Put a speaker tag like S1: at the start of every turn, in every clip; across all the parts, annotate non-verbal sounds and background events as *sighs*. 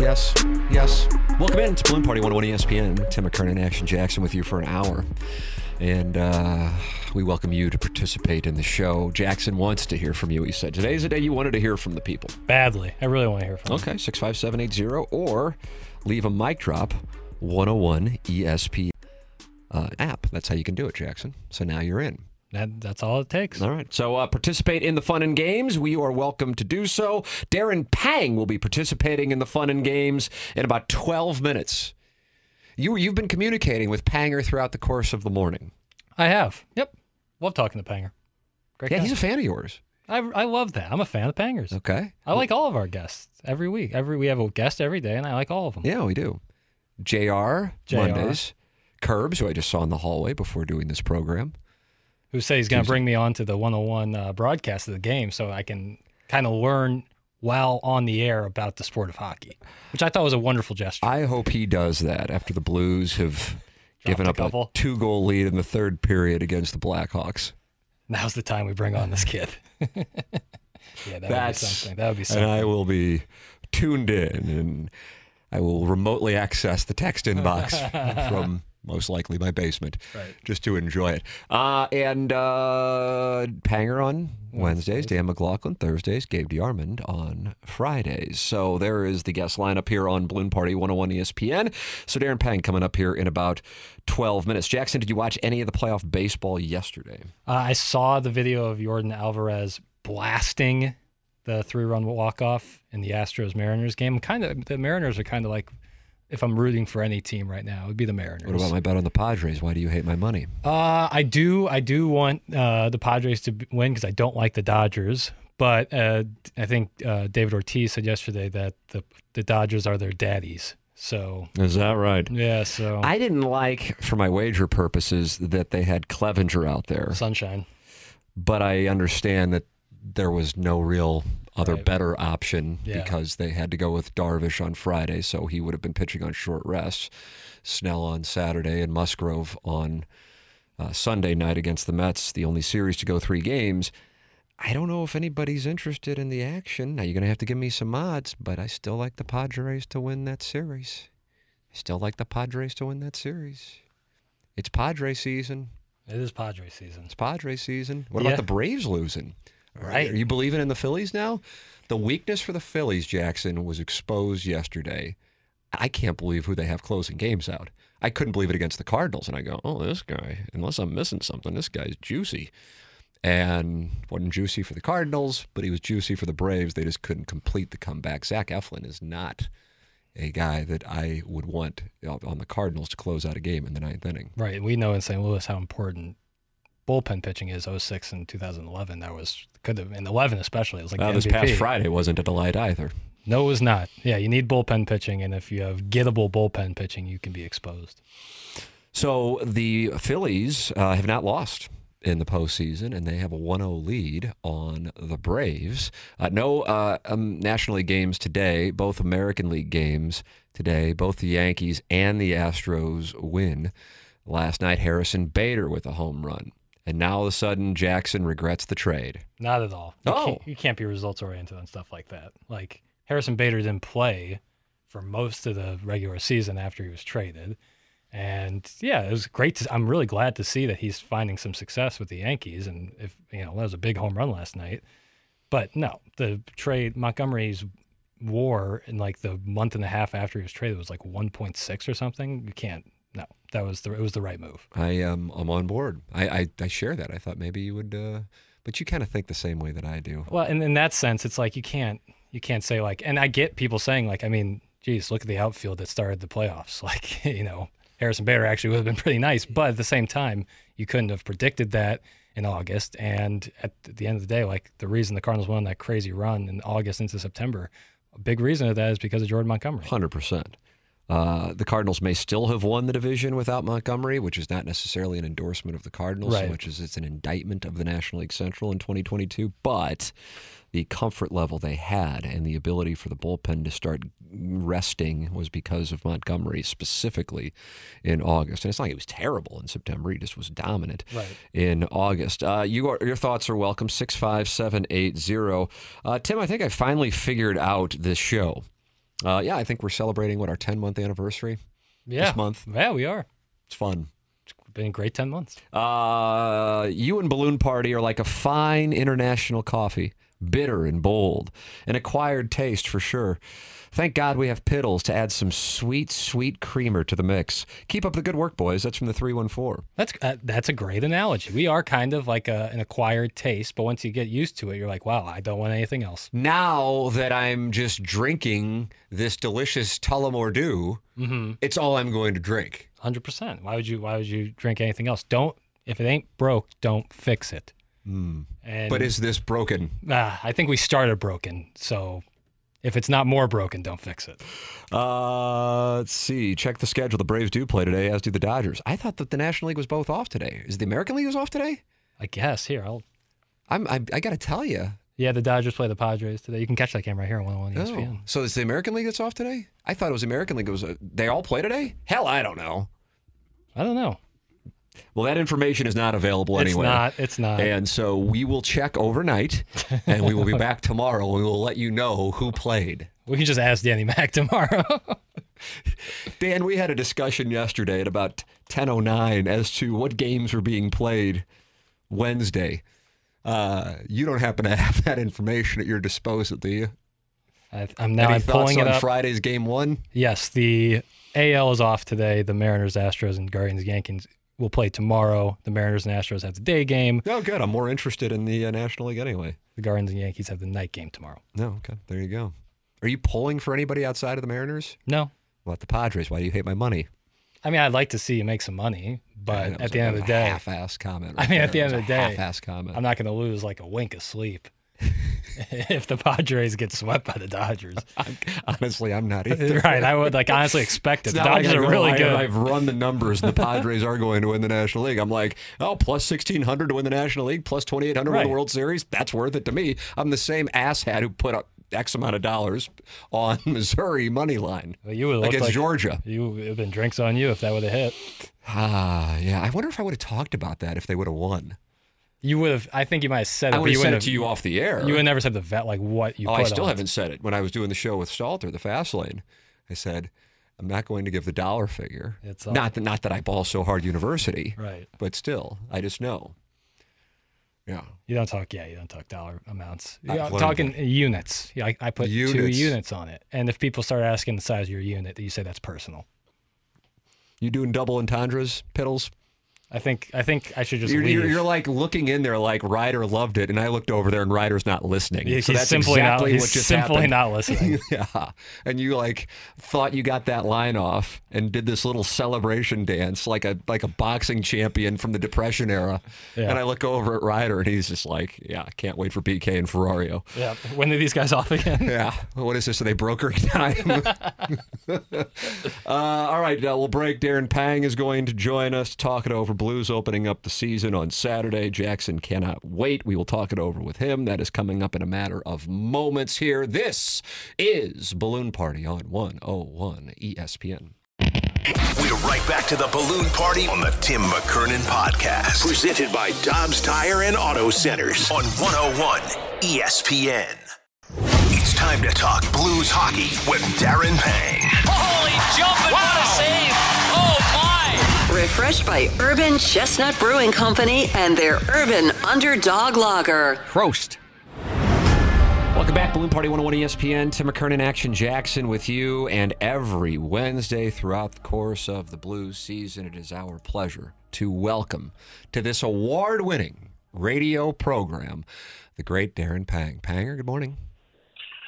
S1: Yes, yes. Welcome in to Balloon Party 101 ESPN. Tim McKernan, and Action Jackson with you for an hour. And uh, we welcome you to participate in the show. Jackson wants to hear from you. He said today's the day you wanted to hear from the people.
S2: Badly. I really want to hear from
S1: Okay, 65780 or leave a mic drop 101 ESPN uh, app. That's how you can do it, Jackson. So now you're in.
S2: That, that's all it takes.
S1: All right. So uh, participate in the fun and games. We are welcome to do so. Darren Pang will be participating in the fun and games in about 12 minutes. You, you've been communicating with Panger throughout the course of the morning.
S2: I have. Yep. Love talking to Panger. Great
S1: Yeah,
S2: guy.
S1: he's a fan of yours.
S2: I, I love that. I'm a fan of Pangers.
S1: Okay.
S2: I like all of our guests every week. Every we have a guest every day, and I like all of them.
S1: Yeah, we do. JR,
S2: JR.
S1: Mondays. Curbs, who I just saw in the hallway before doing this program.
S2: Who say he's going to bring me on to the 101 uh, broadcast of the game so I can kind of learn while on the air about the sport of hockey, which I thought was a wonderful gesture.
S1: I hope he does that after the Blues have given
S2: a
S1: up a
S2: couple.
S1: two goal lead in the third period against the Blackhawks.
S2: Now's the time we bring on this kid. *laughs* yeah, that would be
S1: That's
S2: something. That would be something. And.
S1: I will be tuned in and I will remotely access the text inbox *laughs* from most likely my basement
S2: Right.
S1: just to enjoy it. Uh, and uh, Panger on Wednesdays, Dan McLaughlin Thursdays, Gabe DeArmond on Fridays. So there is the guest lineup here on Balloon Party 101 ESPN. So Darren Pang coming up here in about 12 minutes. Jackson, did you watch any of the playoff baseball yesterday?
S2: Uh, I saw the video of Yordan Alvarez blasting the three-run walk-off in the Astros Mariners game. Kind of the Mariners are kind of like if I'm rooting for any team right now, it would be the Mariners.
S1: What about my bet on the Padres? Why do you hate my money?
S2: Uh, I do. I do want uh, the Padres to win because I don't like the Dodgers. But uh, I think uh, David Ortiz said yesterday that the the Dodgers are their daddies. So
S1: Is that right?
S2: yeah. So
S1: I didn't like, for my wager purposes, that they had Clevinger out there,
S2: sunshine.
S1: but I understand that there was no real other
S2: Right.
S1: better option
S2: Yeah.
S1: because they had to go with Darvish on Friday, so he would have been pitching on short rest. Snell on Saturday and Musgrove on uh, Sunday night against the Mets, the only series to go three games. I don't know if anybody's interested in the action. Now, you're going to have to give me some odds, but I still like the Padres to win that series. I still like the Padres to win that series. It's Padre season.
S2: It is Padres season.
S1: It's Padre season. What
S2: Yeah.
S1: about the Braves losing?
S2: Right.
S1: Are you believing in the Phillies now? The weakness for the Phillies, Jackson, was exposed yesterday. I can't believe who they have closing games out. I couldn't believe it against the Cardinals, and I go, "Oh, this guy. Unless I'm missing something, this guy's juicy." And wasn't juicy for the Cardinals, but he was juicy for the Braves. They just couldn't complete the comeback. Zach Eflin is not a guy that I would want on the Cardinals to close out a game in the ninth inning.
S2: Right. We know in St. Louis how important bullpen pitching is 06 and 2011. That was could have in 11 especially. It was like the
S1: this past Friday wasn't a delight either.
S2: No, it was not. Yeah, you need bullpen pitching, and if you have gettable bullpen pitching, you can be exposed.
S1: So the Phillies uh, have not lost in the postseason, and they have a 1-0 lead on the Braves. Uh, no uh, um, National League games today. Both American League games today. Both the Yankees and the Astros win. Last night, Harrison Bader with a home run. And now all of a sudden, Jackson regrets the trade.
S2: Not at all. You
S1: Oh.
S2: can't, you can't be results oriented on stuff like that. Like Harrison Bader didn't play for most of the regular season after he was traded. And yeah, it was great. To, I'm really glad to see that he's finding some success with the Yankees. And if you know, that was a big home run last night. But no, the trade Montgomery's WAR in like the month and a half after he was traded was like 1.6 or something. You can't no, that was the it was the right move.
S1: I am I'm on board. I, I, I share that. I thought maybe you would, uh, but you kind of think the same way that I do.
S2: Well, and in that sense, it's like you can't you can't say like, and I get people saying like, I mean, geez, look at the outfield that started the playoffs. *laughs* Like, you know, Harrison Bader actually would have been pretty nice, but at the same time, you couldn't have predicted that in August. And at the end of the day, like the reason the Cardinals went on that crazy run in August into September, a big reason of that is because of Jordan Montgomery.
S1: Hundred percent. Uh, the Cardinals may still have won the division without Montgomery, which is not necessarily an endorsement of the Cardinals so
S2: Right.
S1: much as it's an indictment of the National League Central in 2022. But the comfort level they had and the ability for the bullpen to start resting was because of Montgomery specifically in August. And it's not like he was terrible in September; he just was dominant
S2: Right.
S1: in August. Uh, you are, your thoughts are welcome. Six five seven eight zero. Uh, Tim, I think I finally figured out this show. Uh, yeah, I think we're celebrating what our 10 month anniversary
S2: Yeah.
S1: this month.
S2: Yeah, we are.
S1: It's fun.
S2: It's been a great 10 months.
S1: Uh, you and Balloon Party are like a fine international coffee, bitter and bold, an acquired taste for sure. Thank God we have Piddles to add some sweet, sweet creamer to the mix. Keep up the good work, boys. That's from the 314.
S2: That's uh, that's a great analogy. We are kind of like a, an acquired taste, but once you get used to it, you're like, wow, I don't want anything else.
S1: Now that I'm just drinking this delicious Tullamore Dew, it's all I'm going to drink.
S2: Hundred percent. Why would you Why would you drink anything else? Don't if it ain't broke, don't fix it. And
S1: But is this broken?
S2: ah, I think we started broken, so if it's not more broken, don't fix it.
S1: Uh, let's see. Check the schedule. The Braves do play today, as do the Dodgers. I thought that the National League was both off today. Is the American League was off today?
S2: I guess here I'll.
S1: I'm. I, I got to tell you.
S2: Yeah, the Dodgers play the Padres today. You can catch that game right here on 101 ESPN.
S1: Oh, so it's the American League that's off today? I thought it was the American League. It was. Uh, they all play today? Hell, I don't know.
S2: I don't know.
S1: Well, that information is not available
S2: anyway.
S1: It's
S2: not. It's not.
S1: And so we will check overnight, and we will be *laughs* back tomorrow. and We will let you know who played.
S2: we can just ask Danny Mac tomorrow. *laughs*
S1: Dan, we had a discussion yesterday at about 10:09 as to what games were being played Wednesday. Uh, you don't happen to have that information at your disposal, do you?
S2: I, I'm now
S1: Any
S2: I'm
S1: thoughts
S2: pulling it up.
S1: Friday's game one?
S2: Yes, the AL is off today. The Mariners, Astros, and Guardians, Yankees will play tomorrow. The Mariners and Astros have the day game.
S1: Oh, good. I'm more interested in the uh, National League anyway.
S2: The Guardians and Yankees have the night game tomorrow.
S1: No, okay. There you go. Are you pulling for anybody outside of the Mariners?
S2: No,
S1: What the Padres? Why do you hate my money?
S2: I mean I'd like to see you make some money, but at the
S1: a-
S2: end of the day,
S1: half-ass comment.
S2: I
S1: right
S2: mean, at the end of the day,
S1: half-ass comment.
S2: I'm not going to lose like a wink of sleep *laughs* *laughs* if the Padres get swept by the Dodgers. *laughs*
S1: Honestly, I'm not either. *laughs*
S2: right? I would like honestly expect it. The Dodgers are really good.
S1: I've run the numbers. and The Padres are going to win the National League. I'm like, oh, plus 1600 to win the National League, plus 2800 to win the World Series. That's worth it to me. I'm the same asshat who put up X amount of dollars on Missouri money line
S2: Well, you would
S1: against
S2: like-
S1: Georgia.
S2: You would have been drinks on you if that would have hit.
S1: Ah, yeah. I wonder if I would have talked about that if they would have won.
S2: You would have. I think you might have said it.
S1: I would have said it to you off the air.
S2: You would never said the vet like what you.
S1: oh, I still
S2: on.
S1: haven't said it. When I was doing the show with Salter, the Fast Lane, I said, I'm not going to give the dollar figure.
S2: It's all-
S1: not that not that I ball so hard university,
S2: Right.
S1: but still, I just know. Yeah.
S2: You don't talk. Yeah, you don't talk dollar amounts.
S1: Learned
S2: talking units. Yeah, I, I put two
S1: Units.
S2: units on it, and if people start asking the size of your unit, you say that's personal.
S1: You doing double entendres, Piddles?
S2: I think. I think I should just
S1: You're, you're, you're like looking in there like Ryder loved it, and I looked over there and Ryder's not listening.
S2: He-
S1: so
S2: he's
S1: that's
S2: simply
S1: exactly
S2: not. He's
S1: what just
S2: simply
S1: happened.
S2: not listening. *laughs*
S1: yeah, and you like thought you got that line off and did this little celebration dance like a like a boxing champion from the Depression era.
S2: Yeah.
S1: And I look over at Ryder and he's just like, "Yeah, I can't wait for BK and Ferrario."
S2: yeah. When are these guys off again? *laughs*
S1: Yeah. What is this? Are they brokering time? *laughs* uh, all right. Uh, we'll break. Darren Pang is going to join us to talk it over. Blues opening up the season on Saturday. Jackson cannot wait. We will talk it over with him. That is coming up in a matter of moments here. This is Balloon Party on 101 ESPN.
S3: We're right back to the balloon party on the Tim McKernan podcast. Presented by Dobbs Tire and Auto Centers on 101 ESPN. It's time to talk Blues hockey with Darren Pang.
S4: Holy jumping, what a save! My!
S5: Refreshed by Urban Chestnut Brewing Company and their Urban Underdog Lager.
S1: Prost. Welcome Welcome back, Balloon Party 101 ESPN. Tim McKernan, Action Jackson with you. And every Wednesday throughout the course of the Blues season, it is our pleasure to welcome to this award winning radio program the great Darren Pang. Panger, good morning.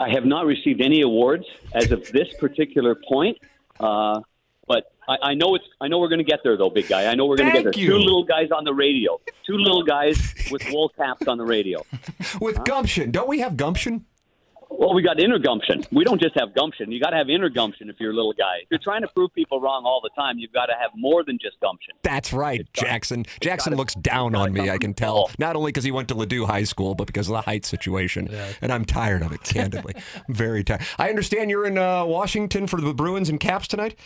S6: I have not received any awards as of this particular point, uh, but I, I know it's. I know we're going to get there, though, big guy. I know we're going to get there.
S1: you.
S6: Two little guys on the radio. Two little guys *laughs* with wool caps on the radio. *laughs*
S1: With gumption. Don't we have gumption?
S6: Well, we got inner gumption. We don't just have gumption. You got to have inner gumption if you're a little guy. If you're trying to prove people wrong all the time, you've got to have more than just gumption.
S1: That's right, Jackson. Jackson
S6: gotta-
S1: looks down on me, I can tell. Not only because he went to Ladue High School, but because of the height situation. And I'm tired of it, candidly. I'm *laughs* very tired. I understand you're in uh, Washington for the Bruins and Caps tonight?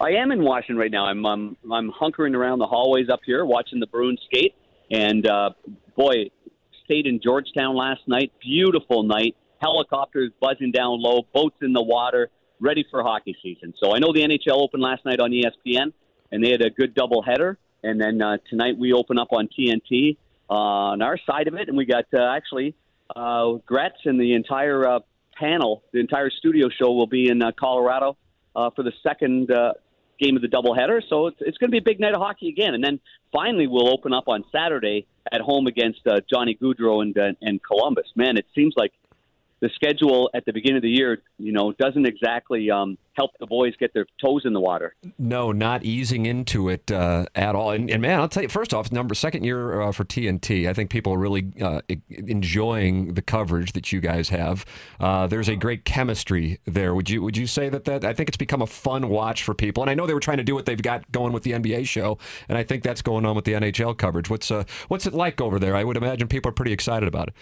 S6: I am in Washington right now. I'm um, I'm hunkering around the hallways up here, watching the Bruins skate. And uh, boy, stayed in Georgetown last night. Beautiful night. Helicopters buzzing down low, boats in the water, ready for hockey season. So I know the NHL opened last night on ESPN, and they had a good double header. And then uh, tonight we open up on TNT uh, on our side of it, and we got uh, actually uh, Gretz and the entire uh, panel, the entire studio show will be in uh, Colorado uh, for the second uh, game of the doubleheader. So it's, it's going to be a big night of hockey again. And then finally, we'll open up on Saturday at home against uh, Johnny Gaudreau and, uh, and Columbus. Man, it seems like the schedule at the beginning of the year, you know, doesn't exactly um, help the boys get their toes in the water.
S1: No, not easing into it uh, at all. And, and man, I'll tell you, first off, number second year uh, for TNT. I think people are really uh, enjoying the coverage that you guys have. Uh, there's a great chemistry there. Would you would you say that that I think it's become a fun watch for people? And I know they were trying to do what they've got going with the NBA show, and I think that's going on with the NHL coverage. What's uh, what's it like over there? I would imagine people are pretty excited about it.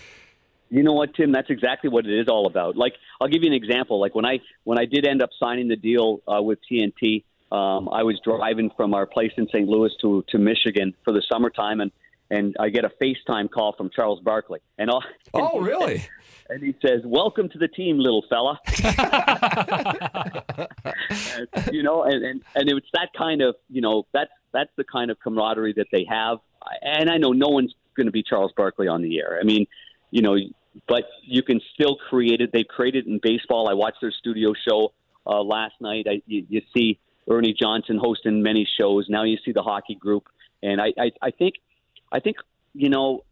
S6: You know what, Tim? That's exactly what it is all about. Like, I'll give you an example. Like when I when I did end up signing the deal uh, with TNT, um, I was driving from our place in St. Louis to to Michigan for the summertime, and and I get a FaceTime call from Charles Barkley, and all. and
S1: Oh, really?
S6: says- and he says, "Welcome to the team, little fella." *laughs* you know, and, and and it's that kind of you know that's that's the kind of camaraderie that they have. And I know no one's going to be Charles Barkley on the air. I mean, you know, but you can still create it. They created it in baseball. I watched their studio show uh, last night. I, you, you see Ernie Johnson hosting many shows. Now you see the hockey group, and I, I, I think, I think you know,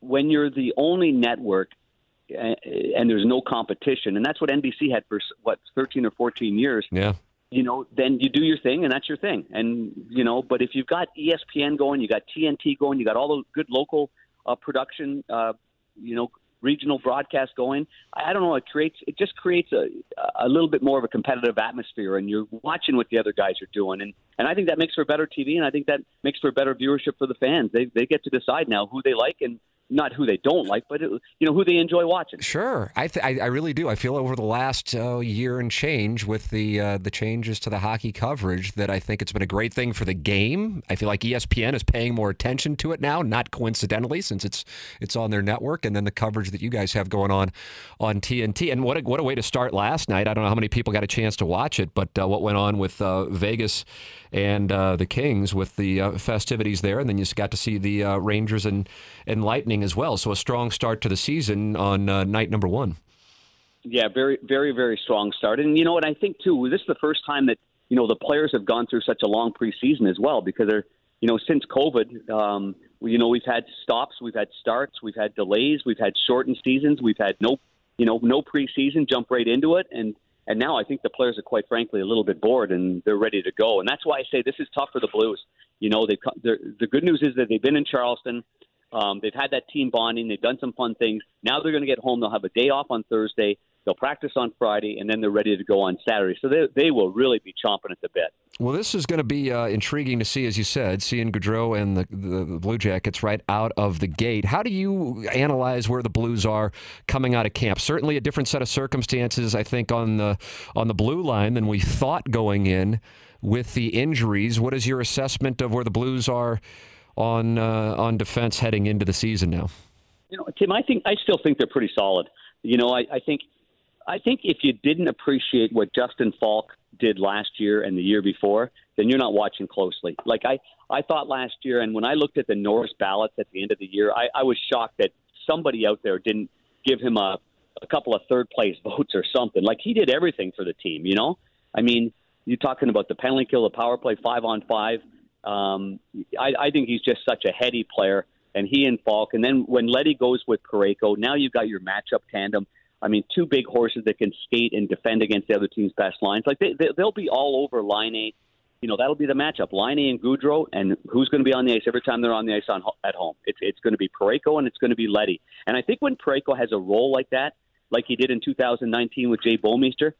S6: when you're the only network and, and there's no competition, and that's what NBC had for what 13 or 14 years.
S1: Yeah.
S6: You know, then you do your thing, and that's your thing. And you know, but if you've got ESPN going, you got TNT going, you got all the good local uh, production, uh, you know, regional broadcast going. I don't know. It creates it just creates a a little bit more of a competitive atmosphere, and you're watching what the other guys are doing, and and I think that makes for better TV, and I think that makes for better viewership for the fans. They they get to decide now who they like and not who they don't like, but it, you know who they enjoy watching.
S1: Sure, I, th- I I really do. I feel over the last uh, year and change with the uh, the changes to the hockey coverage that I think it's been a great thing for the game. I feel like ESPN is paying more attention to it now, not coincidentally, since it's it's on their network, and then the coverage that you guys have going on on TNT. And what a, what a way to start last night. I don't know how many people got a chance to watch it, but uh, what went on with uh, Vegas and uh, the Kings with the uh, festivities there, and then you just got to see the Rangers and and Lightning as well. So a strong start to the season on uh, night number one.
S6: Yeah, very, very, very strong start. And you know what? I think too, this is the first time that you know the players have gone through such a long preseason as well because they're you know since COVID, um, you know we've had stops, we've had starts, we've had delays, we've had shortened seasons, we've had no you know no preseason, jump right into it, and and now I think the players are quite frankly a little bit bored and they're ready to go. And that's why I say this is tough for the Blues. You know, they the good news is that they've been in Charleston. Um, they've had that team bonding. They've done some fun things. Now they're going to get home. They'll have a day off on Thursday. They'll practice on Friday, and then they're ready to go on Saturday. So they, they will really be chomping at the bit.
S1: Well, this is going to be uh, intriguing to see, as you said, seeing Gaudreau and the, the, the Blue Jackets right out of the gate. How do you analyze where the Blues are coming out of camp? Certainly a different set of circumstances, I think, on the on the blue line than we thought going in with the injuries. What is your assessment of where the Blues are on uh, on defense heading into the season now?
S6: You know, Tim, I think I still think they're pretty solid. You know, I, I think I think if you didn't appreciate what Justin Faulk did last year and the year before, then you're not watching closely. Like I, I thought last year, and when I looked at the Norris ballots at the end of the year, I, I was shocked that somebody out there didn't give him a a couple of third place *laughs* votes or something. Like he did everything for the team. You know, I mean, you're talking about the penalty kill, the power play, five on five. Um, I, I think he's just such a heady player, and he and Faulk. And then when Leddy goes with Parayko, now you've got your matchup tandem. I mean, two big horses that can skate and defend against the other team's best lines. Like they, they, they'll be all over Laine. You know, that'll be the matchup: Laine and Gaudreau, and who's going to be on the ice every time they're on the ice on at home? It's it's going to be Parayko and it's going to be Leddy. And I think when Parayko has a role like that, like he did in 2019 with Jay Bouwmeester,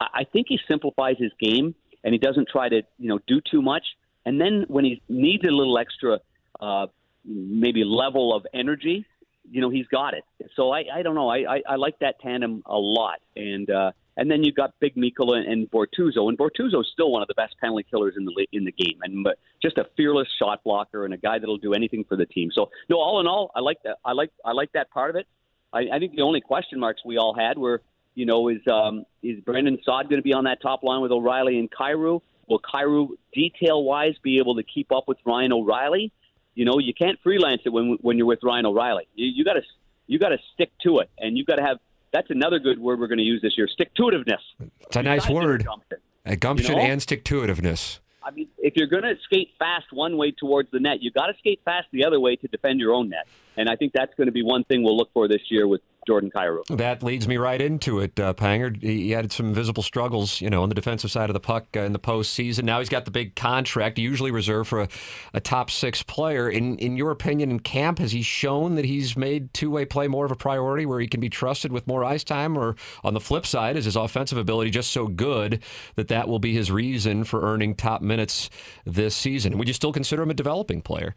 S6: I, I think he simplifies his game and he doesn't try to you know do too much. And then when he needs a little extra, uh, maybe level of energy, you know, he's got it. So I, I don't know. I, I, I like that tandem a lot. And uh, and then you've got Big Mikkola and, Bortuzzo, and Bortuzzo is still one of the best penalty killers in the in the game, and just a fearless shot blocker and a guy that'll do anything for the team. So no, all in all, I like that. I like I like that part of it. I, I think the only question marks we all had were, you know, is um, is Brandon Saad going to be on that top line with O'Reilly and Kyrou? Will Kyrou detail wise be able to keep up with Ryan O'Reilly? You know, you can't freelance it when when you're with Ryan O'Reilly. You, you got to you got to stick to it, and you got to have. That's another good word we're going to use this year: stick to itiveness.
S1: It's a nice word. Gumption, a gumption you know? and stick to itiveness.
S6: I mean, if you're going to skate fast one way towards the net, you got to skate fast the other way to defend your own net. And I think that's going to be one thing we'll look for this year with Jordan Kyrou.
S1: That leads me right into it, uh, Panger. He had some visible struggles, you know, on the defensive side of the puck uh, in the postseason. Now he's got the big contract, usually reserved for a, a, top six player. In in your opinion, in camp, has he shown that he's made two way play more of a priority, where he can be trusted with more ice time? Or on the flip side, is his offensive ability just so good that that will be his reason for earning top minutes this season? Would you still consider him a developing player?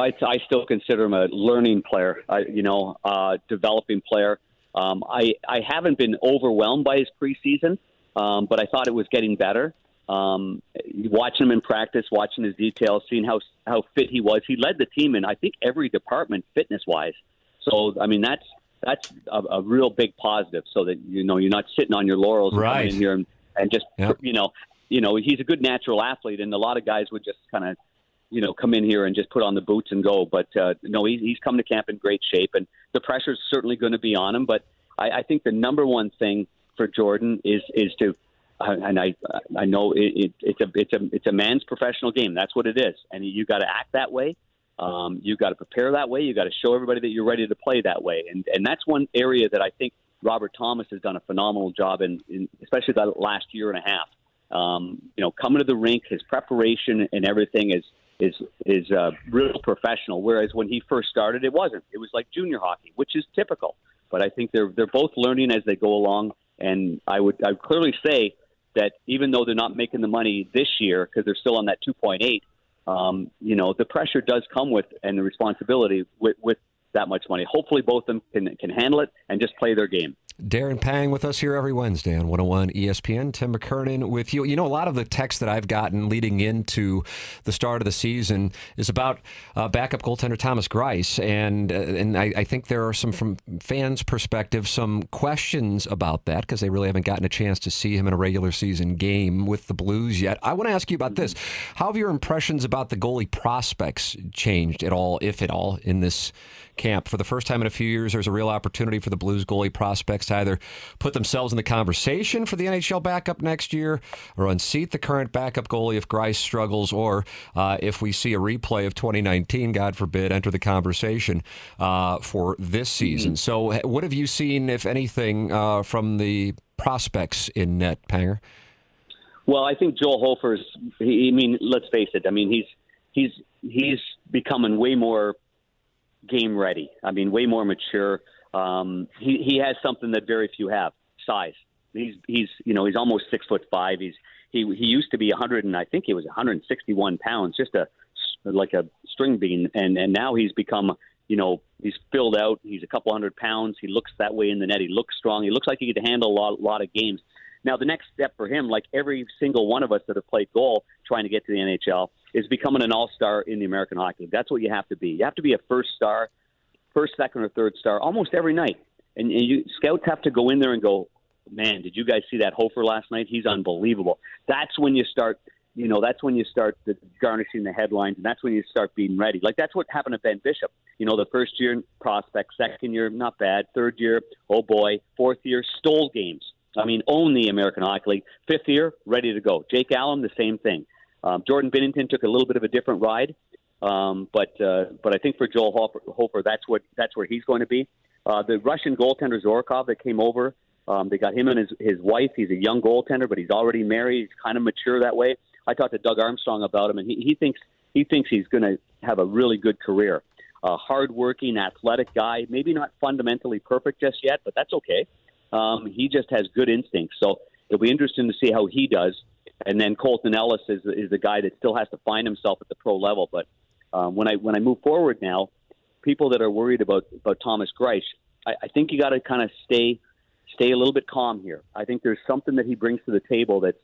S6: I, I still consider him a learning player, I, you know, uh, developing player. Um, I, I haven't been overwhelmed by his preseason, um, but I thought it was getting better. Um, watching him in practice, watching his details, seeing how how fit he was, he led the team in I think every department fitness wise. So I mean that's that's a, a real big positive. So that you know you're not sitting on your laurels
S1: right.
S6: and in here and, and just yep. you know you know he's a good natural athlete, and a lot of guys would just kind of you know, come in here and just put on the boots and go. But uh, no, he's, he's come to camp in great shape, and the pressure's certainly going to be on him. But I, I think the number one thing for Jordan is is to, uh, and I I know it, it, it's a it's a it's a man's professional game. That's what it is, and you got to act that way. Um, you got to prepare that way. You got to show everybody that you're ready to play that way, and and that's one area that I think Robert Thomas has done a phenomenal job in, in especially the last year and a half. Um, you know, coming to the rink, his preparation and everything is is is uh, real professional. Whereas when he first started, it wasn't. It was like junior hockey, which is typical. But I think they're they're both learning as they go along. And I would I would clearly say that even though they're not making the money this year because they're still on that 2.8, um, you know, the pressure does come with and the responsibility with, with that much money. Hopefully, both of them can can handle it and just play their game.
S1: Darren Pang with us here every Wednesday on 101 ESPN. Tim McKernan with you. You know, a lot of the text that I've gotten leading into the start of the season is about uh, backup goaltender Thomas Greiss, and uh, and I, I, think there are some from fans' perspective some questions about that because they really haven't gotten a chance to see him in a regular season game with the Blues yet. I want to ask you about this: How have your impressions about the goalie prospects changed at all, if at all, in this camp? For the first time in a few years, there's a real opportunity for the Blues goalie prospects to either put themselves in the conversation for the NHL backup next year or unseat the current backup goalie if Greiss struggles, or uh, if we see a replay of 2019, God forbid, enter the conversation uh, for this season. Mm-hmm. So, what have you seen, if anything, uh, from the prospects in net, Panger?
S6: Well, I think Joel Hofer's. He, I mean, let's face it. I mean, he's he's he's becoming way more game ready. I mean, way more mature. Um, he he has something that very few have: size. He's he's you know he's almost six foot five. He's he he used to be 100 and I think he was 161 pounds, just a like a string bean, and and now he's become you know he's filled out. He's a couple hundred pounds. He looks that way in the net. He looks strong. He looks like he could handle a lot, lot of games. Now the next step for him, like every single one of us that have played goal trying to get to the NHL, is becoming an all-star in the American Hockey League. That's what you have to be. You have to be a first star first, second, or third star almost every night. And, and you scouts have to go in there and go, man, did you guys see that Hofer last night? He's unbelievable. That's when you start. You know, that's when you start the, garnishing the headlines, and that's when you start being ready. Like that's what happened to Ben Bishop. you know, the first year prospect, second year not bad, third year, oh boy, fourth year stole games. I mean, own the American Hockey League. Fifth year, ready to go. Jake Allen, the same thing. Um, Jordan Binnington took a little bit of a different ride, um, but uh, but I think for Joel Hofer, Hofer, that's what that's where he's going to be. Uh, the Russian goaltender Zorkov that came over, um, they got him and his his wife. He's a young goaltender, but he's already married. He's kind of mature that way. I talked to Doug Armstrong about him, and he, he thinks he thinks he's going to have a really good career. A hardworking, athletic guy. Maybe not fundamentally perfect just yet, but that's okay. Um, he just has good instincts. So it'll be interesting to see how he does. And then Colten Ellis is is the guy that still has to find himself at the pro level. But um, when I when I move forward now, people that are worried about about Thomas Greiss, I, I think you got to kind of stay stay a little bit calm here. I think there's something that he brings to the table that's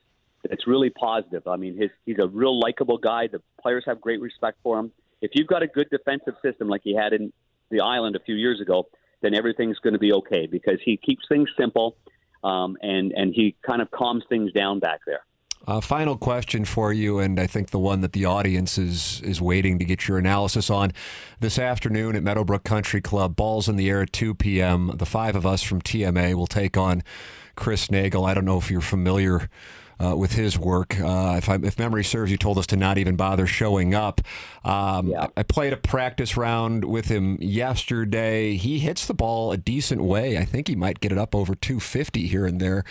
S6: that's really positive. I mean, his, he's a real likable guy. The players have great respect for him. If you've got a good defensive system like he had in the island a few years ago, then everything's going to be okay because he keeps things simple um, and and he kind of calms things down back there.
S1: Uh, final question for you, and I think the one that the audience is is waiting to get your analysis on. This afternoon at Meadowbrook Country Club, balls in the air at 2 p.m. The five of us from TMA will take on Chris Naegel. I don't know if you're familiar uh, with his work. Uh, if, I, if, memory serves, you told us to not even bother showing up. Um, yeah. I played a practice round with him yesterday. He hits the ball a decent way. I think he might get it up over 250 here and there.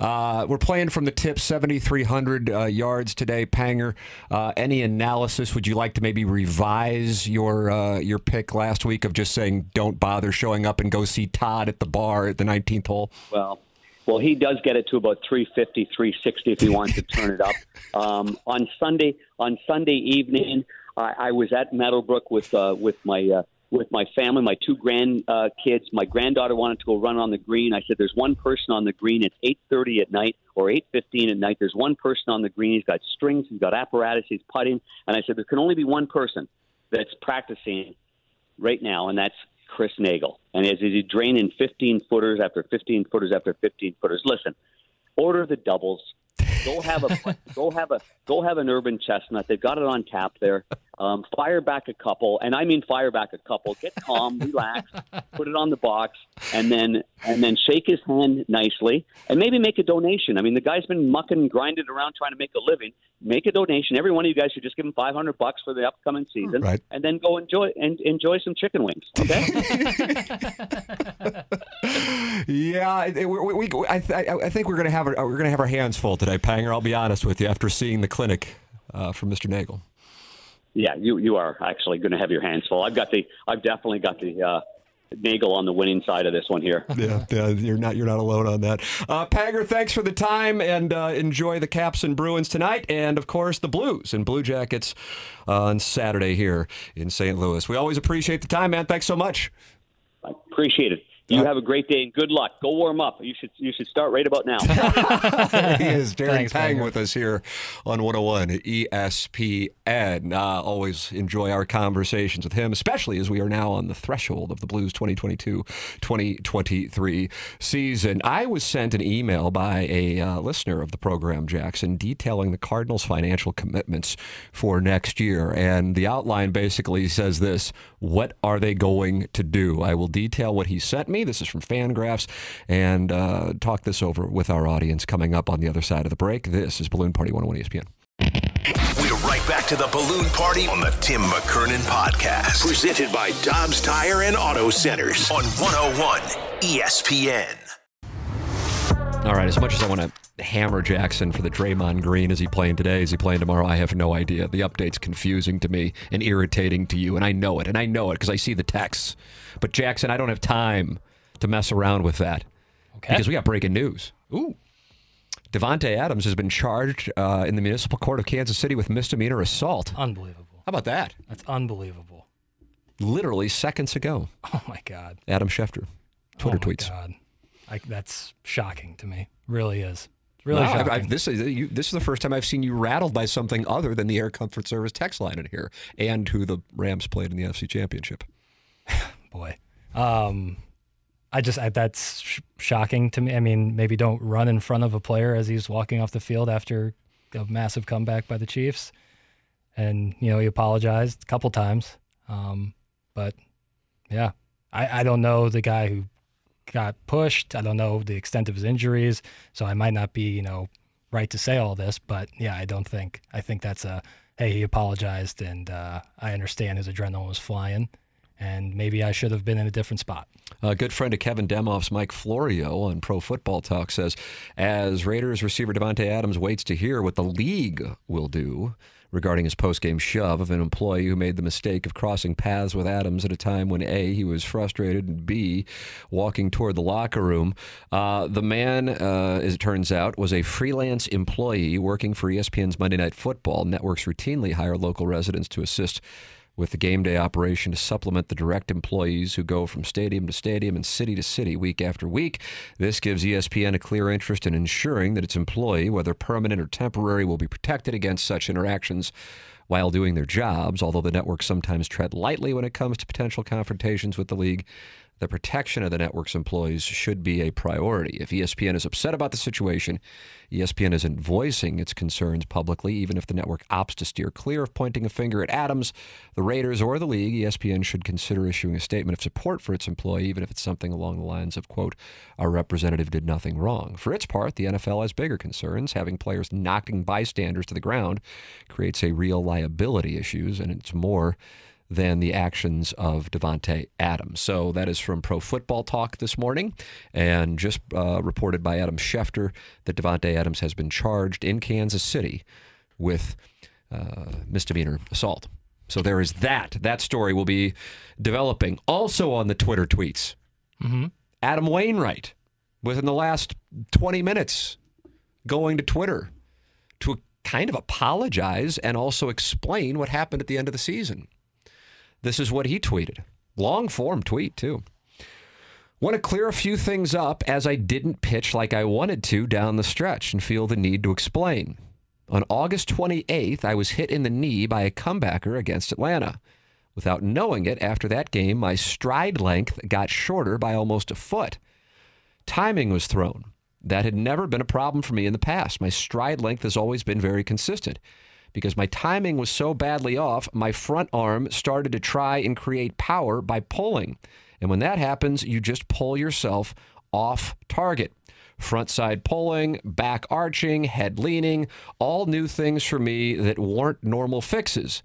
S1: Uh, we're playing from the tip, 7,300 uh, yards today. Panger, uh, any analysis? Would you like to maybe revise your uh, your pick last week of just saying don't bother showing up and go see Todd at the bar at the 19th hole?
S6: Well, well, he does get it to about 350, 360 if he wants to turn it up. *laughs* Um, on Sunday, on Sunday evening, I, I was at Meadowbrook with uh, with my uh, with my family, my two grand uh, kids. My granddaughter wanted to go run on the green. I said, "There's one person on the green. It's 8:30 at night or 8:15 at night. There's one person on the green. He's got strings. He's got apparatus. He's putting." And I said, "There can only be one person that's practicing right now, and that's Chris Naegel. And as he's draining 15 footers after 15 footers after 15 footers, listen, order the doubles. Go have a go have a go have an urban chestnut. They've got it on tap there. Um, fire back a couple, and I mean fire back a couple. Get calm, relax, put it on the box, and then and then shake his hand nicely, and maybe make a donation. I mean, the guy's been mucking, and grinding around trying to make a living. Make a donation. Every one of you guys should just give him five hundred bucks for the upcoming season,
S1: right.
S6: and then go enjoy and enjoy some chicken wings. Okay. *laughs* *laughs*
S1: yeah, we, we, we, I, I think we're gonna have our, we're gonna have our hands full today, Panger. I'll be honest with you. After seeing the clinic uh, from Mr. Naegel.
S6: Yeah, you you are actually going to have your hands full. I've got the I've definitely got the uh, Naegel on the winning side of this one here. *laughs*
S1: yeah, yeah, you're not you're not alone on that. Uh, Panger, thanks for the time and uh, enjoy the Caps and Bruins tonight, and of course the Blues and Blue Jackets on Saturday here in St. Louis. We always appreciate the time, man. Thanks so much.
S6: I appreciate it. You have a great day and good luck. Go warm up. You should you should start right about now. *laughs* *laughs*
S1: he is Darren Pang with us here on 101 ESPN. Uh, always enjoy our conversations with him, especially as we are now on the threshold of the Blues 2022-2023 season. I was sent an email by a uh, listener of the program, Jackson, detailing the Cardinals' financial commitments for next year, and the outline basically says this: What are they going to do? I will detail what he sent me me. This is from Fangraphs, and uh, talk this over with our audience coming up on the other side of the break. This is Balloon Party 101 ESPN.
S3: We're right back to the balloon party on the Tim McKernan podcast, presented by Dobbs Tire and Auto Centers on 101 ESPN.
S1: All right, as much as I want to hammer Jackson for the Draymond Green, is he playing today? Is he playing tomorrow? I have no idea. The update's confusing to me and irritating to you, and I know it, and I know it because I see the texts. But Jackson, I don't have time to mess around with that.
S2: Okay.
S1: Because we got breaking news.
S2: Ooh.
S1: Davante Adams has been charged uh, in the municipal court of Kansas City with misdemeanor assault.
S2: Unbelievable.
S1: How about that?
S2: That's unbelievable.
S1: Literally seconds ago. *laughs*
S2: Oh my God.
S1: Adam Schefter, Twitter
S2: oh my
S1: tweets.
S2: God. I, that's shocking to me. Really is. It's really
S1: no,
S2: shocking.
S1: I've, I've, this is you, this is the first time I've seen you rattled by something other than the Air Comfort Service text line in here, and who the Rams played in the NFC Championship.
S2: Boy, um, I just I, that's sh- shocking to me. I mean, maybe don't run in front of a player as he's walking off the field after a massive comeback by the Chiefs, and you know he apologized a couple times, um, but Yeah. I, I don't know the guy who got pushed. I don't know the extent of his injuries. So I might not be, you know, right to say all this, but yeah, I don't think I think that's a hey, he apologized and uh, I understand his adrenaline was flying and maybe I should have been in a different spot.
S1: A good friend of Kevin Demoff's, Mike Florio on Pro Football Talk says, as Raiders receiver Davante Adams waits to hear what the league will do regarding his post-game shove of an employee who made the mistake of crossing paths with Adams at a time when A, he was frustrated, and B, walking toward the locker room. Uh, the man, uh, as it turns out, was a freelance employee working for ESPN's Monday Night Football. Networks routinely hire local residents to assist with the game day operation to supplement the direct employees who go from stadium to stadium and city to city week after week. This gives ESPN a clear interest in ensuring that its employee, whether permanent or temporary, will be protected against such interactions while doing their jobs, although the networks sometimes tread lightly when it comes to potential confrontations with the league the protection of the network's employees should be a priority. If ESPN is upset about the situation, ESPN isn't voicing its concerns publicly, even if the network opts to steer clear of pointing a finger at Adams, the Raiders, or the league. ESPN should consider issuing a statement of support for its employee, even if it's something along the lines of, quote, our representative did nothing wrong. For its part, the NFL has bigger concerns. Having players knocking bystanders to the ground creates a real liability issues, and it's more than the actions of Davante Adams. So that is from Pro Football Talk this morning, and just uh, reported by Adam Schefter that Davante Adams has been charged in Kansas City with uh, misdemeanor assault. So there is that. That story will be developing. Also on the Twitter tweets,
S2: mm-hmm.
S1: Adam Wainwright, within the last 20 minutes, going to Twitter to kind of apologize and also explain what happened at the end of the season. This is what he tweeted. Long form tweet, too. Want to clear a few things up as I didn't pitch like I wanted to down the stretch and feel the need to explain. On August 28th, I was hit in the knee by a comebacker against Atlanta. Without knowing it, after that game, my stride length got shorter by almost a foot. Timing was thrown. That had never been a problem for me in the past. My stride length has always been very consistent because my timing was so badly off, my front arm started to try and create power by pulling. And when that happens, you just pull yourself off target. Front side pulling, back arching, head leaning, all new things for me that weren't normal fixes.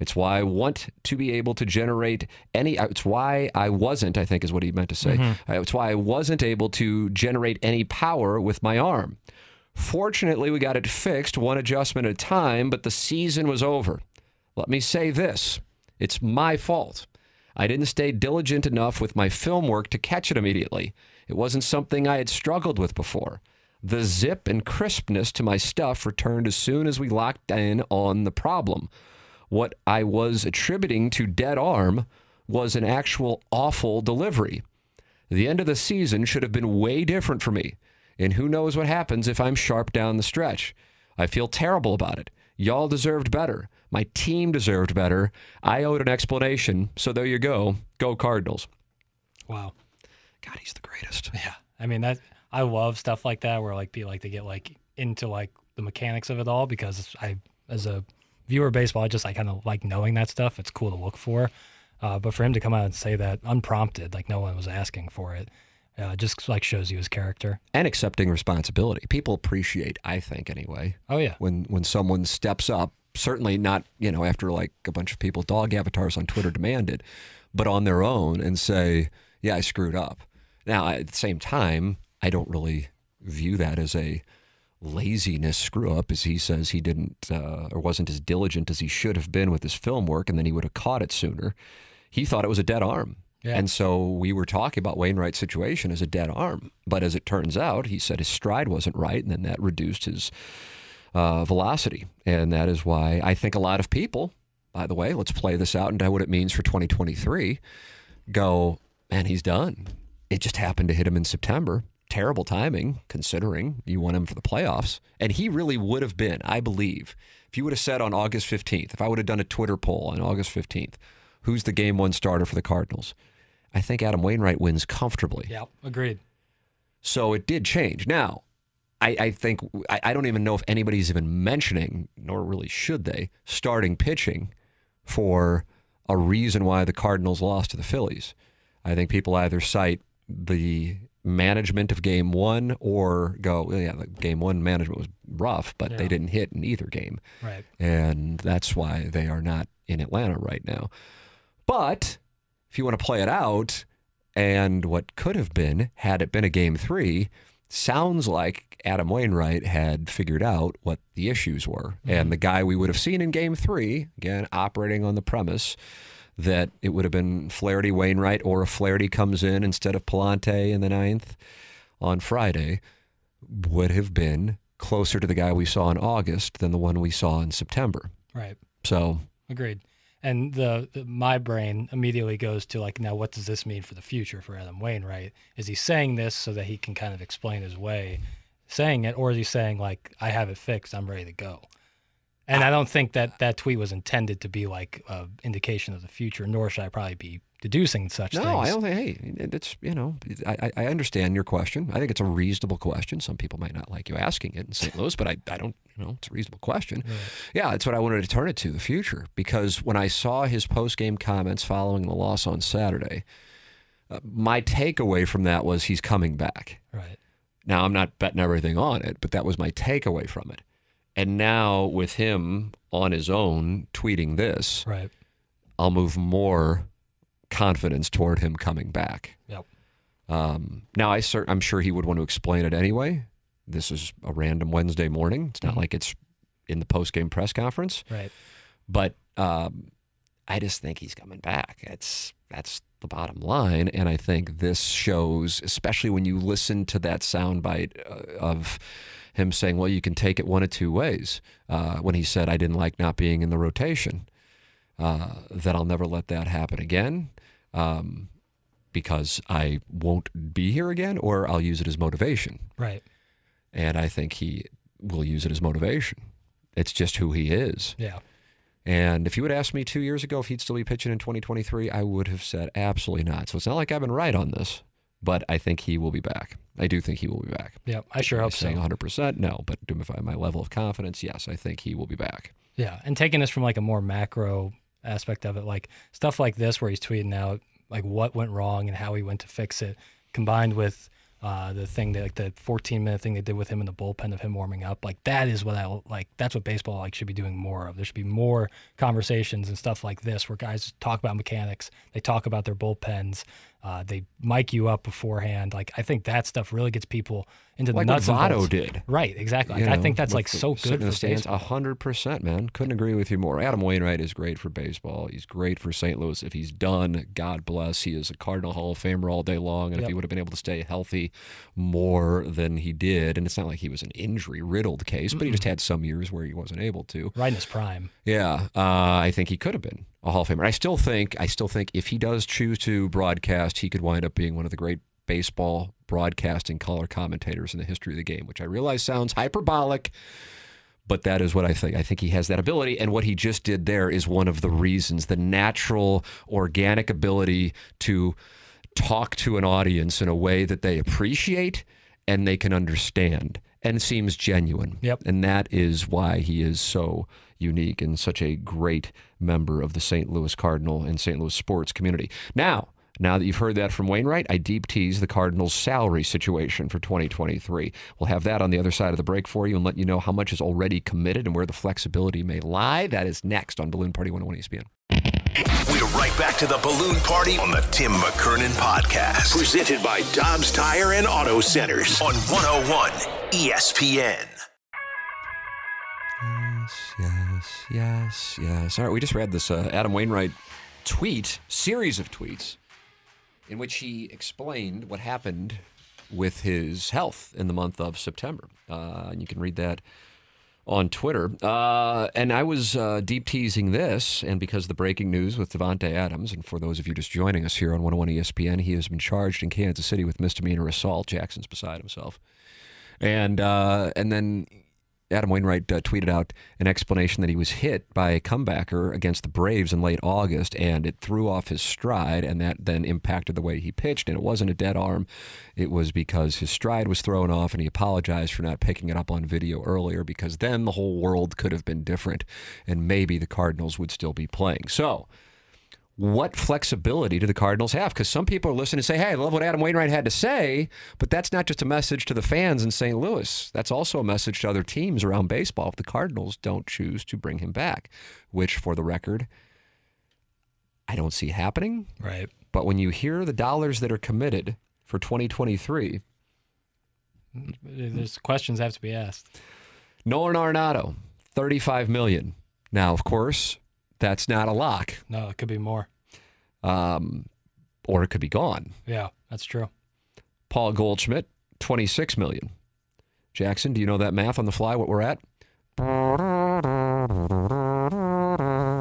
S1: It's why I want to be able to generate any. It's why I wasn't, I think is what he meant to say. Mm-hmm. It's why I wasn't able to generate any power with my arm. Fortunately, we got it fixed one adjustment at a time, but the season was over. Let me say this it's my fault. I didn't stay diligent enough with my film work to catch it immediately. It wasn't something I had struggled with before. The zip and crispness to my stuff returned as soon as we locked in on the problem. What I was attributing to dead arm was an actual awful delivery. The end of the season should have been way different for me. And who knows what happens if I'm sharp down the stretch. I feel terrible about it. Y'all deserved better. My team deserved better. I owed an explanation. So there you go. Go Cardinals.
S2: Wow.
S1: God, he's the greatest.
S2: Yeah. I mean that I love stuff like that where like people like to get like into like the mechanics of it all because I as a viewer of baseball, I just I kind of like knowing that stuff. It's cool to look for. Uh, but for him to come out and say that unprompted, like no one was asking for it, uh, just like shows you his character
S1: and accepting responsibility. People appreciate, I think, anyway.
S2: Oh yeah,
S1: when when someone steps up. Certainly not, you know, after like a bunch of people, dog avatars on Twitter demanded, but on their own and say, "Yeah, I screwed up." Now, at the same time, I don't really view that as a laziness screw up, as he says he didn't uh, or wasn't as diligent as he should have been with his film work, and then he would have caught it sooner. He thought it was a dead arm. Yeah. And so we were talking about Wainwright's situation as a dead arm. But as it turns out, he said his stride wasn't right, and then that reduced his uh, velocity. And that is why I think a lot of people, by the way, let's play this out and know what it means for 2023, go, man, he's done. It just happened to hit him in September. Terrible timing, considering you want him for the playoffs. And he really would have been, I believe, if you would have said on August 15th, if I would have done a Twitter poll on August 15th, who's the game one starter for the Cardinals? I think Adam Wainwright wins comfortably.
S2: Yeah, agreed.
S1: So it did change. Now, I, I think I, I, don't even know if anybody's even mentioning, nor really should they, starting pitching for a reason why the Cardinals lost to the Phillies. I think people either cite the management of game one or go, well, yeah, the game one management was rough, but
S2: Yeah.
S1: they didn't hit in either game.
S2: Right.
S1: And that's why they are not in Atlanta right now. But if you want to play it out, and what could have been, had it been a game three, sounds like Adam Wainwright had figured out what the issues were. Mm-hmm. And the guy we would have seen in game three, again, operating on the premise that it would have been Flaherty Wainwright, or if Flaherty comes in instead of Pallante in the ninth on Friday, would have been closer to the guy we saw in August than the one we saw in September.
S2: Right.
S1: So
S2: Agreed. And the, the my brain immediately goes to like, now what does this mean for the future for Adam Wainwright? Is he saying this so that he can kind of explain his way, saying it, or is he saying like, I have it fixed, I'm ready to go? And I don't think that that tweet was intended to be like an indication of the future, nor should I probably be deducing such
S1: no,
S2: things.
S1: No, I don't think. Hey, it's you know, I, I- understand your question. I think it's a reasonable question. Some people might not like you asking it in St. Louis, but I, I don't. You know, it's a reasonable question. Yeah, that's what I wanted to turn it to the future because when I saw his post game comments following the loss on Saturday, uh, my takeaway from that was he's coming back.
S2: Right.
S1: Now I'm not betting everything on it, but that was my takeaway from it. And now with him on his own tweeting this,
S2: Right.
S1: I'll move more confidence toward him coming back.
S2: Yep.
S1: Um, now, I cer- I'm sure he would want to explain it anyway. This is a random Wednesday morning. It's not like it's in the post game press conference.
S2: Right.
S1: But um, I just think he's coming back. It's that's the bottom line, and I think this shows, especially when you listen to that soundbite uh, of him saying, "Well, you can take it one of two ways." Uh, when he said, "I didn't like not being in the rotation," uh, that I'll never let that happen again. Um, because I won't be here again, or I'll use it as motivation.
S2: Right.
S1: And I think he will use it as motivation. It's just who he is.
S2: Yeah.
S1: And if you had asked me two years ago if he'd still be pitching in 2023, I would have said absolutely not. So it's not like I've been right on this, but I think he will be back. I do think he will be back.
S2: Yeah, I sure
S1: Am
S2: hope so.
S1: saying 100%, no, but my level of confidence, yes, I think he will be back.
S2: Yeah, and taking this from like a more macro aspect of it, like stuff like this where he's tweeting out like what went wrong and how he went to fix it, combined with uh, the thing that like the 14 minute thing they did with him in the bullpen of him warming up, like that is what I like. That's what baseball like should be doing more of. There should be more conversations and stuff like this where guys talk about mechanics, they talk about their bullpens, uh, they mic you up beforehand. Like I think that stuff really gets people into the
S1: Like
S2: nuts. and
S1: Votto did.
S2: Right, exactly. Like,
S1: You
S2: I think that's like so good for
S1: the stands. A hundred percent, man. Couldn't agree with you more. Adam Wainwright is great for baseball. He's great for St. Louis. If he's done, God bless. He is a Cardinal Hall of Famer all day long. And if he would have been able to stay healthy more than he did, and it's not like he was an injury riddled case, but he just had some years where he wasn't able to.
S2: Right in his prime.
S1: Yeah, uh, I think he could have been a Hall of Famer. I still think, I still think, if he does choose to broadcast, he could wind up being one of the great baseball broadcasting color commentators in the history of the game. Which I realize sounds hyperbolic, but that is what I think. I think he has that ability, and what he just did there is one of the reasons. The natural, organic ability to talk to an audience in a way that they appreciate and they can understand and seems genuine.
S2: Yep.
S1: And that is why he is so unique and such a great member of the St. Louis Cardinal and St. Louis sports community. Now, now that you've heard that from Wainwright, I deep tease the Cardinals' salary situation for 2023. We'll have that on the other side of the break for you and let you know how much is already committed and where the flexibility may lie. That is next on Balloon Party 101 ESPN.
S3: We're right back to the balloon party on the Tim McKernan podcast. Presented by Dobbs Tire and Auto Centers on 101 ESPN.
S1: Yes, yes, yes, yes. All right, we just read this uh, Adam Wainwright tweet, series of tweets, in which he explained what happened with his health in the month of September. Uh, and you can read that on Twitter. Uh, and I was uh, deep teasing this, and because of the breaking news with Davante Adams, and for those of you just joining us here on 101 ESPN, he has been charged in Kansas City with misdemeanor assault. Jackson's beside himself. And uh, and then Adam Wainwright uh, tweeted out an explanation that he was hit by a comebacker against the Braves in late August, and it threw off his stride, and that then impacted the way he pitched. And it wasn't a dead arm; it was because his stride was thrown off, and he apologized for not picking it up on video earlier, because then the whole world could have been different, and maybe the Cardinals would still be playing. So. What flexibility do the Cardinals have? Because some people are listening and say, hey, I love what Adam Wainwright had to say, but that's not just a message to the fans in St. Louis. That's also a message to other teams around baseball if the Cardinals don't choose to bring him back, which, for the record, I don't see happening.
S2: Right.
S1: But when you hear the dollars that are committed for 2023,
S2: There's questions have to be asked.
S1: Nolan Arenado, 35 million. Now, of course, that's not a lock,
S2: No, it could be more.
S1: um, or it could be gone.
S2: Yeah, that's true.
S1: Paul Goldschmidt, 26 million. Jackson, do you know that math on the fly? What we're at?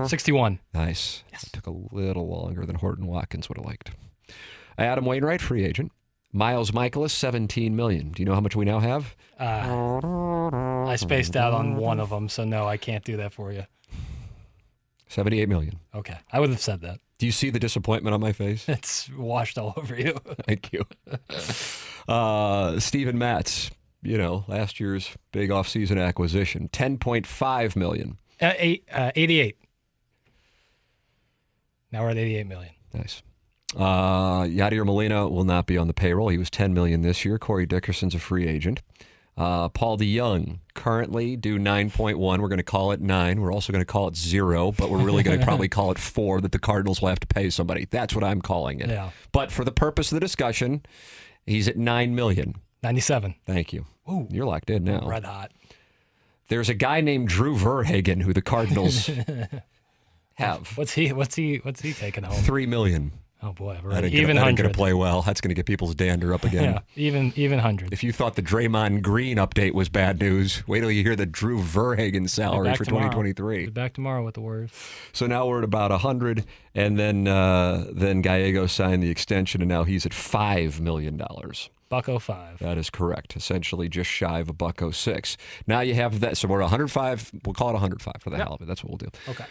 S2: 61.
S1: Nice. It took a little longer than Horton Watkins would have liked. Adam Wainwright, free agent. Miles Mikolas, 17 million. Do you know how much we now have?
S2: Uh, I spaced out on one of them, so no, I can't do that for you.
S1: 78 million.
S2: Okay. I would have said that.
S1: Do you see the disappointment on my face? *laughs*
S2: It's washed all over you. *laughs*
S1: Thank you. Uh, Steven Matz, you know, last year's big offseason acquisition, 10.5 million.
S2: Uh, eight, uh, 88. Now we're at 88 million.
S1: Nice. Uh, Yadier Molina will not be on the payroll. He was 10 million this year. Corey Dickerson's a free agent. Uh, Paul DeJong currently due 9.1. We're going to call it nine. We're also going to call it zero, but we're really going to probably call it four that the Cardinals will have to pay somebody. That's what I'm calling it.
S2: Yeah.
S1: But for the purpose of the discussion, he's at nine million.
S2: 97.
S1: Thank you. You're locked in now.
S2: Red hot.
S1: There's a guy named Drew Verhagen who the Cardinals *laughs* have.
S2: What's he? What's he? What's he taking home?
S1: Three million.
S2: Oh boy, we're
S1: That
S2: even
S1: that ain't gonna play well. That's going to get people's dander up again.
S2: Yeah, even even hundred.
S1: If you thought the Draymond Green update was bad news, wait till you hear the Drew Verhagen salary for
S2: tomorrow.
S1: 2023.
S2: Be Back tomorrow with the Warriors.
S1: So now we're at about 100, and then uh, then Gallego signed the extension, and now he's at $5 million.
S2: Bucko five.
S1: That is correct. Essentially just shy of a bucko six. Now you have that. So we're 105. We'll call it 105 for the hell of it. That's what we'll do.
S2: Okay.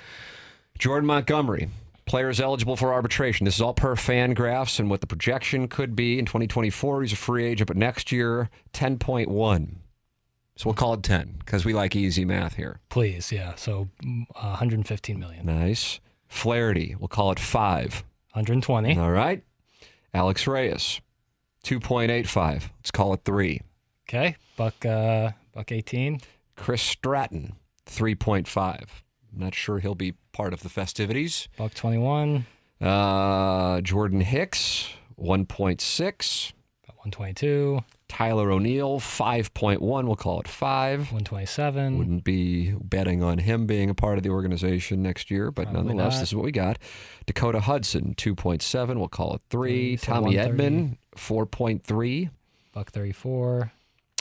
S1: Jordan Montgomery, players eligible for arbitration. This is all per FanGraphs and what the projection could be in 2024. He's a free agent, but next year, 10.1. So we'll call it 10 because we like easy math here.
S2: Please, yeah. So uh, 115 million.
S1: Nice. Flaherty, we'll call it 5.
S2: 120.
S1: All right. Alex Reyes, 2.85. Let's call it 3.
S2: Okay. Buck uh buck 18.
S1: Chris Stratton, 3.5. Not sure he'll be part of the festivities.
S2: Buck 21.
S1: Uh, Jordan Hicks, 1.6.
S2: About 122.
S1: Tyler O'Neill, 5.1. We'll call it 5.
S2: 127.
S1: Wouldn't be betting on him being a part of the organization next year, but
S2: Probably
S1: nonetheless,
S2: not.
S1: this is what we got. Dakota Hudson, 2.7. We'll call it 3.
S2: Three, so
S1: Tommy
S2: 130.
S1: Edman, 4.3.
S2: Buck 34.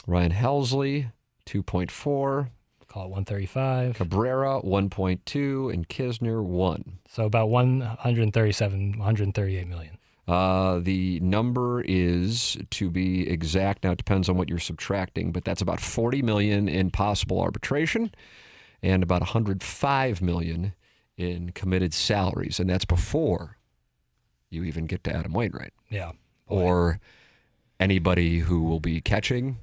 S1: Ryan Helsley, 2.4.
S2: Call it 135.
S1: Cabrera, 1.2. And Knizner, 1.
S2: So about 137, 138 million.
S1: Uh, the number is to be exact. Now it depends on what you're subtracting, but that's about 40 million in possible arbitration, and about 105 million in committed salaries, and that's before you even get to Adam Wainwright
S2: Yeah.
S1: or anybody who will be catching,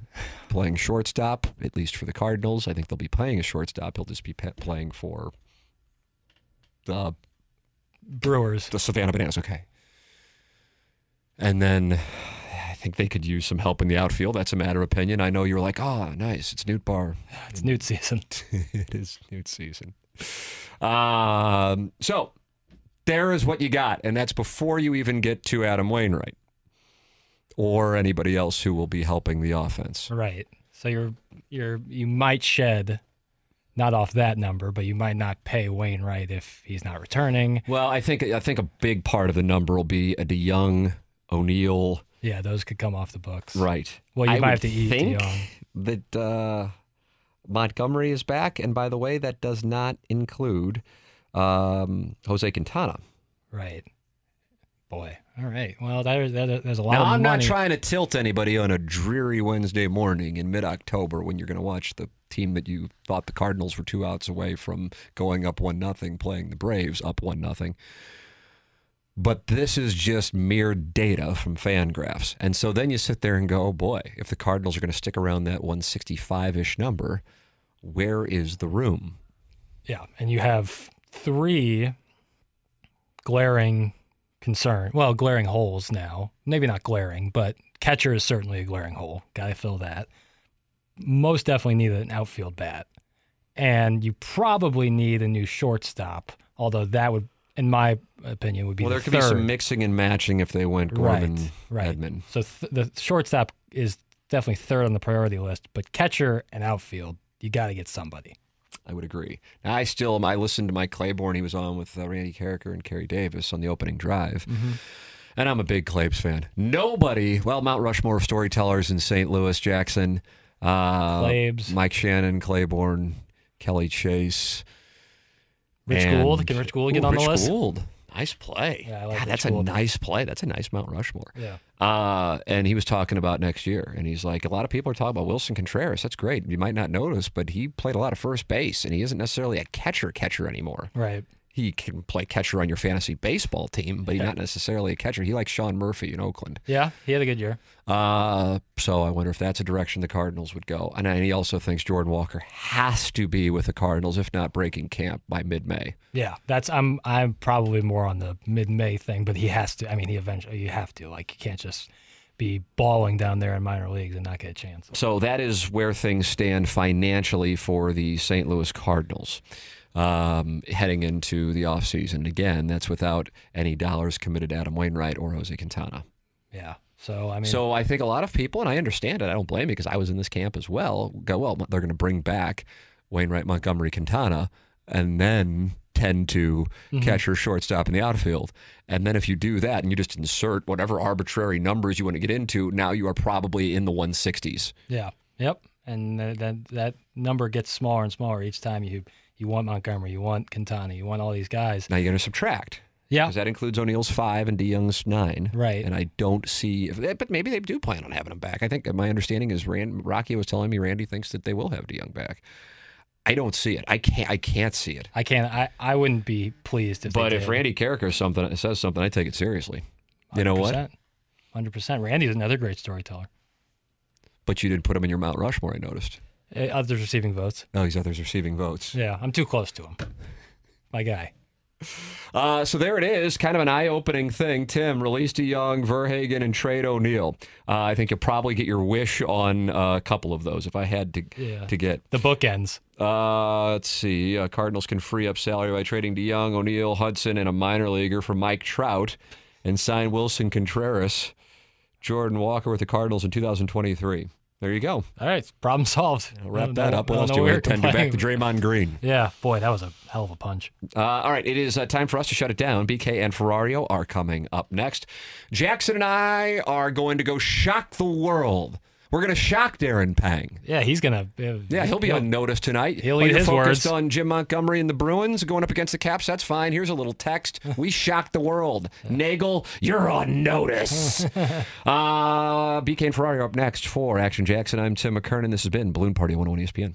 S1: playing shortstop. At least for the Cardinals, I think they'll be playing a shortstop. He'll just be pe- playing for the
S2: Brewers.
S1: the Savannah Bananas. Okay. And then I think they could use some help in the outfield. That's a matter of opinion. I know you're like, oh, nice. It's Nootbaar. *sighs*
S2: It's newt season. *laughs*
S1: it is Newt season. Um, so there is what you got. And that's before you even get to Adam Wainwright or anybody else who will be helping the offense.
S2: Right. So you're you're you might shed not off that number, but you might not pay Wainwright if he's not returning.
S1: Well, I think I think a big part of the number will be a DeJong, O'Neill.
S2: Yeah, those could come off the books.
S1: Right.
S2: Well, you
S1: I
S2: might have to eat
S1: think
S2: DeJong.
S1: that uh, Montgomery is back, and by the way, that does not include um, Jose Quintana.
S2: Right. Boy. All right. Well, there, there, there's a lot
S1: Now,
S2: of
S1: I'm not trying to tilt anybody on a dreary Wednesday morning in mid-October when you're going to watch the team that you thought the Cardinals were two outs away from going up one nothing, playing the Braves up one nothing. But this is just mere data from Fangraphs, and so then you sit there and go, "Oh boy, if the Cardinals are going to stick around that 165-ish number, where is the room?"
S2: Yeah, and you have three glaring concern. Well, glaring holes now. Maybe not glaring, but catcher is certainly a glaring hole. Got to fill that. Most definitely need an outfield bat. And you probably need a new shortstop, although that would, in my opinion, would be
S1: Well,
S2: the
S1: there could be some mixing and matching if they went Gorman,
S2: right, right.
S1: Edman.
S2: So th- the shortstop is definitely third on the priority list, but catcher and outfield, you got to get somebody.
S1: I would agree. Now, I still I listened to Mike Claiborne. He was on with uh, Randy Karraker and Kerry Davis on the opening drive. And I'm a big Claibs fan. Nobody, well, Mount Rushmore of storytellers in St. Louis, Jackson, uh. Mike Shannon, Claiborne, Kelly Chase.
S2: Rich Gould, can Rich Gould get
S1: Ooh,
S2: on the
S1: Rich
S2: list?
S1: Gould. Nice play.
S2: Yeah, like
S1: God, that's a nice play. That's a nice Mount Rushmore.
S2: Yeah.
S1: Uh, and he was talking about next year, and he's like, a lot of people are talking about Willson Contreras. That's great. You might not notice, but he played a lot of first base, and he isn't necessarily a catcher catcher anymore.
S2: Right.
S1: He can play catcher on your fantasy baseball team, but he's not necessarily a catcher. He likes Sean Murphy in Oakland.
S2: Yeah, he had a good year.
S1: Uh, so I wonder if that's a direction the Cardinals would go. And he also thinks Jordan Walker has to be with the Cardinals, if not breaking camp by mid-May.
S2: Yeah, that's I'm I'm probably more on the mid May thing, but he has to. I mean, he eventually you have to. Like, you can't just be balling down there in minor leagues and not get a chance.
S1: So that is where things stand financially for the St. Louis Cardinals um, heading into the offseason. Again, that's without any dollars committed to Adam Wainwright or Jose Quintana.
S2: Yeah. So I mean,
S1: So I think a lot of people, and I understand it, I don't blame you because I was in this camp as well, go, well, they're going to bring back Wainwright, Montgomery, Quintana, and then tend to catcher, shortstop in the outfield. And then if you do that and you just insert whatever arbitrary numbers you want to get into, now you are probably in the 160s.
S2: yeah, yep. And th- that that number gets smaller and smaller each time you you want Montgomery, you want Quintana, you want all these guys.
S1: Now you're going to subtract.
S2: Yeah.
S1: Because that includes O'Neill's five and DeJong's nine.
S2: Right.
S1: And I don't see, if, but maybe they do plan on having him back. I think my understanding is Rand, Rocky was telling me Randy thinks that they will have DeJong back. I don't see it. I can't. I can't see it.
S2: I can't. I, I wouldn't be pleased if.
S1: But
S2: they
S1: if. Randy Karraker something says something, I take it seriously. You know what?
S2: Hundred percent. Randy's another great storyteller.
S1: But you did put him in your Mount Rushmore. I noticed.
S2: Uh, Others receiving votes.
S1: Oh, he's others receiving votes.
S2: Yeah, I'm too close to him. My guy.
S1: Uh, so there it is, kind of an eye-opening thing. Tim released DeJong, Verhagen, and trade O'Neill. Uh, I think you'll probably get your wish on uh, a couple of those if I had to
S2: Yeah.
S1: to get.
S2: The bookends.
S1: Uh, let's see. Uh, Cardinals can free up salary by trading DeJong, O'Neill, Hudson, and a minor leaguer for Mike Trout, and sign Willson Contreras, Jordan Walker with the Cardinals in 2023. There you go.
S2: All right, problem solved.
S1: I'll wrap that
S2: no-
S1: up. What else do
S2: way
S1: want to back to Draymond Green? *laughs*
S2: Yeah, boy, that was a hell of a punch.
S1: Uh, all right, it is uh, time for us to shut it down. BK and Ferrario are coming up next. Jackson and I are going to go shock the world. We're going to shock Darren Pang.
S2: Yeah, he's gonna. Uh,
S1: Yeah, he'll be on notice tonight.
S2: He'll
S1: While
S2: eat
S1: you're
S2: his
S1: focused
S2: words.
S1: on Jim Montgomery and the Bruins going up against the Caps. That's fine. Here's a little text. *laughs* We shocked the world. Naegel, you're on notice. *laughs* uh, BK and Ferrario are up next for Action Jackson. I'm Tim McKernan. This has been Balloon Party 101 ESPN.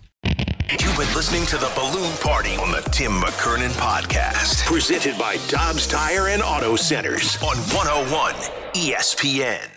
S3: You've been listening to the Balloon Party on the Tim McKernan Podcast. Presented by Dobbs Tire and Auto Centers on 101 ESPN.